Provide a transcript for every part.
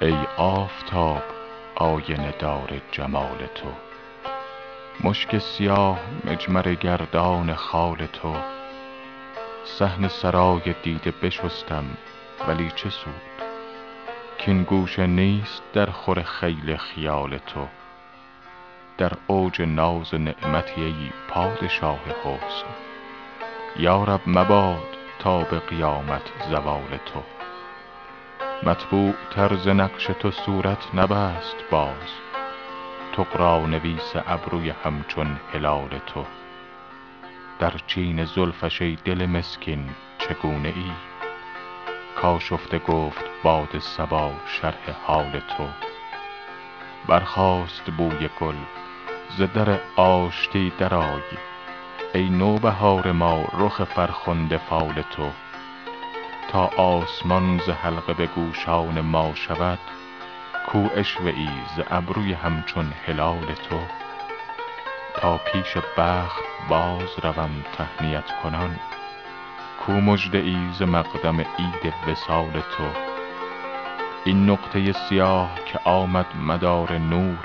ای آفتاب آینه دار جمال تو. مشک سیاه مجمر گردان خال تو. صحن سرای دیده بشستم ولی چه سود؟ کاین گوشه نیست درخور خیل خیال تو. در اوج ناز و نعمتی ای پادشاه حسن. یا رب مباد تا به قیامت زوال تو. مطبوع تر ز نقش تو صورت نبست باز. طغرانویس ابروی همچون هلال تو. در چین زلفش ای دل مسکین چگونه ای؟ کآشفته گفت باد صبا شرح حال تو. برخاست بوی گل ز در آشتی درآی. ای نوبهار ما رخ فرخنده فال تو. تا آسمان ز حلقه به گوشان ما شود کو عشوه ای ز ابروی همچون هلال تو. تا پیش بخت بازروم تهنیت کنان کو مژده ای ز مقدم عید وصال تو. این نقطه سیاه که آمد مدار نور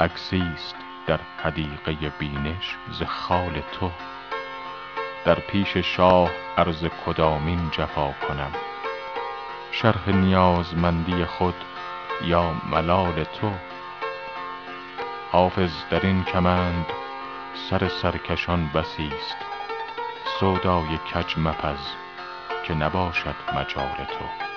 عکسی ست در حدیقه بینش ز خال تو. در پیش شاه عرض کدامین جفا کنم. شرح نیازمندی خود یا ملال تو. حافظ در این کمند سر سرکشان بسی ست سودای کج مپز که نباشد مجال تو.